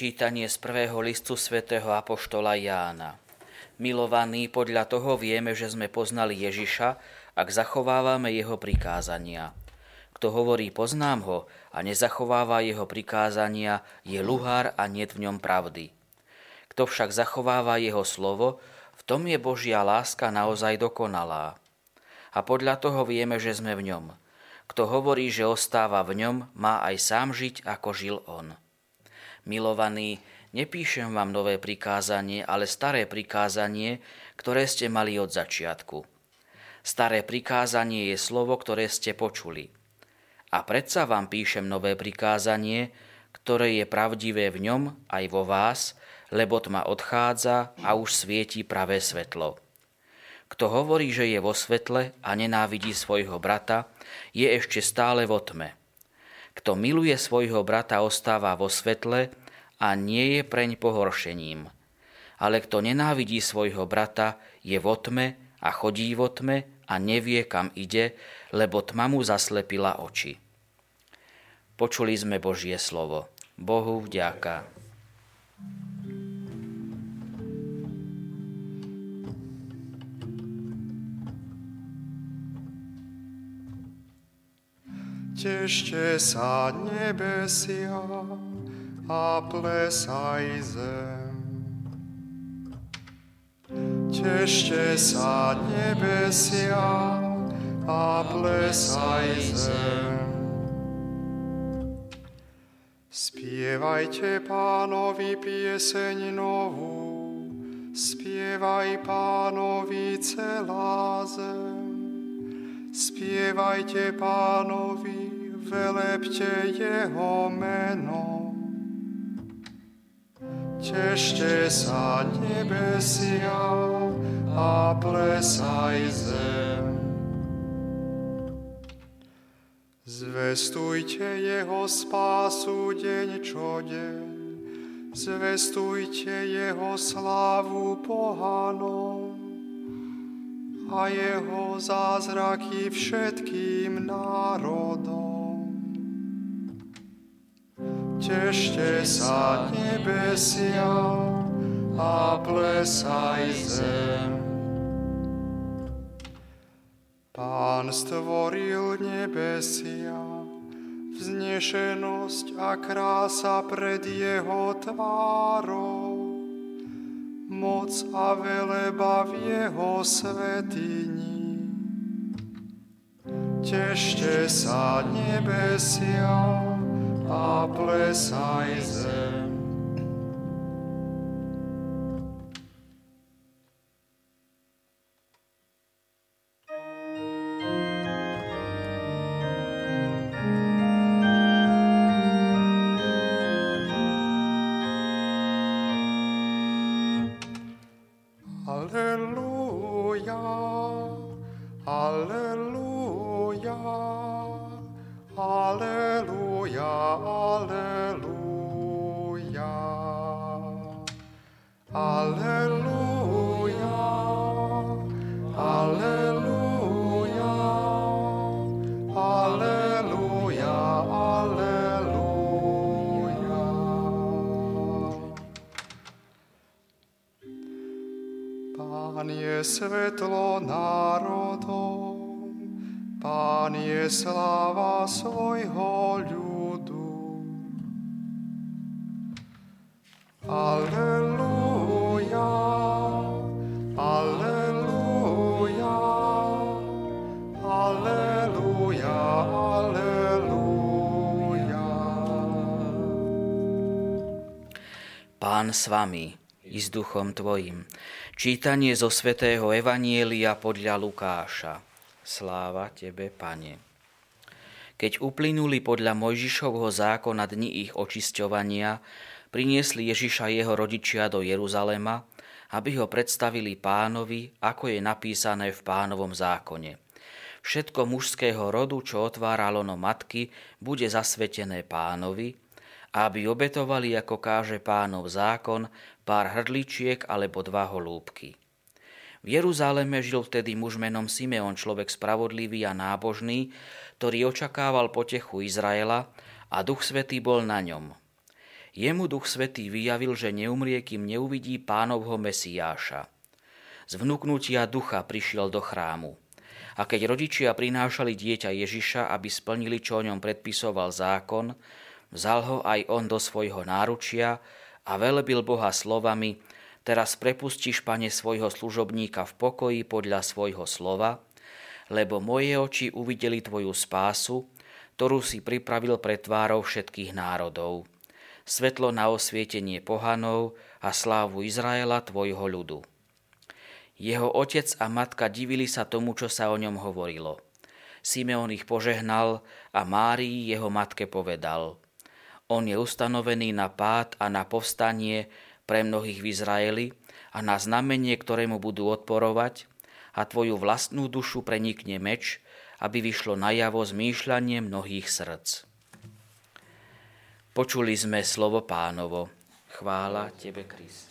Čítanie z prvého listu svätého Apoštola Jána. Milovaní, podľa toho vieme, že sme poznali Ježiša, ak zachovávame jeho prikázania. Kto hovorí poznám ho a nezachováva jeho prikázania, je luhár a nie v ňom pravdy. Kto však zachováva jeho slovo, v tom je Božia láska naozaj dokonalá. A podľa toho vieme, že sme v ňom. Kto hovorí, že ostáva v ňom, má aj sám žiť, ako žil on. Milovaní, nepíšem vám nové prikázanie, ale staré prikázanie, ktoré ste mali od začiatku. Staré prikázanie je slovo, ktoré ste počuli. A predsa vám píšem nové prikázanie, ktoré je pravdivé v ňom aj vo vás, lebo tma odchádza a už svieti pravé svetlo. Kto hovorí, že je vo svetle a nenávidí svojho brata, je ešte stále vo tme. Kto miluje svojho brata, ostáva vo svetle a nie je preň pohoršením. Ale kto nenávidí svojho brata, je vo tme a chodí vo tme a nevie, kam ide, lebo tma mu zaslepila oči. Počuli sme Božie slovo. Bohu vďaka. Tešte sa nebesia a plesaj zem. Tešte sa nebesia a plesaj zem. Spievajte pánovi pieseň novú, spievaj pánovi celá zem. Spievajte pánovi velepte jeho meno. Tešte sa nebesia a plesaj zem. Zvestujte jeho spásu deň čo deň, zvestujte jeho slávu pohanom a jeho zázraky všetkým národom. Tešte sa nebesia a plesaj zem. Pán stvoril nebesia, vznešenosť a krása pred jeho tvárou, moc a veleba v jeho svetini. Tešte sa nebesia, a plesaj zem. Pán je svetlo národov, Pán je sláva svojho ľudu. Aleluja, aleluja, aleluja, aleluja. Pán s vami i s duchom tvojim. Čítanie zo svätého Evanielia podľa Lukáša. Sláva tebe, Pane. Keď uplynuli podľa Mojžišovho zákona dni ich očisťovania, priniesli Ježiša jeho rodičia do Jeruzalema, aby ho predstavili pánovi, ako je napísané v pánovom zákone. Všetko mužského rodu, čo otvára lono matky, bude zasvetené pánovi, aby obetovali, ako káže pánov zákon, pár hrdličiek alebo dva holúbky. V Jeruzaleme žil vtedy muž menom Simeon, človek spravodlivý a nábožný, ktorý očakával potechu Izraela a Duch Svetý bol na ňom. Jemu Duch Svetý vyjavil, že neumrie, kým neuvidí pánovho Mesiáša. Z vnúknutia ducha prišiel do chrámu. A keď rodičia prinášali dieťa Ježiša, aby splnili, čo o ňom predpisoval zákon, vzal ho aj on do svojho náručia a velebil Boha slovami, teraz prepustíš, pane, svojho služobníka v pokoji podľa svojho slova, lebo moje oči uvideli tvoju spásu, ktorú si pripravil pre tvárov všetkých národov. Svetlo na osvietenie pohanov a slávu Izraela, tvojho ľudu. Jeho otec a matka divili sa tomu, čo sa o ňom hovorilo. Simeon ich požehnal a Márii jeho matke povedal. On je ustanovený na pád a na povstanie pre mnohých v Izraeli a na znamenie, ktorému budú odporovať a tvoju vlastnú dušu prenikne meč, aby vyšlo najavo zmýšľanie mnohých srdc. Počuli sme slovo pánovo. Chvála Tebe, Kriste.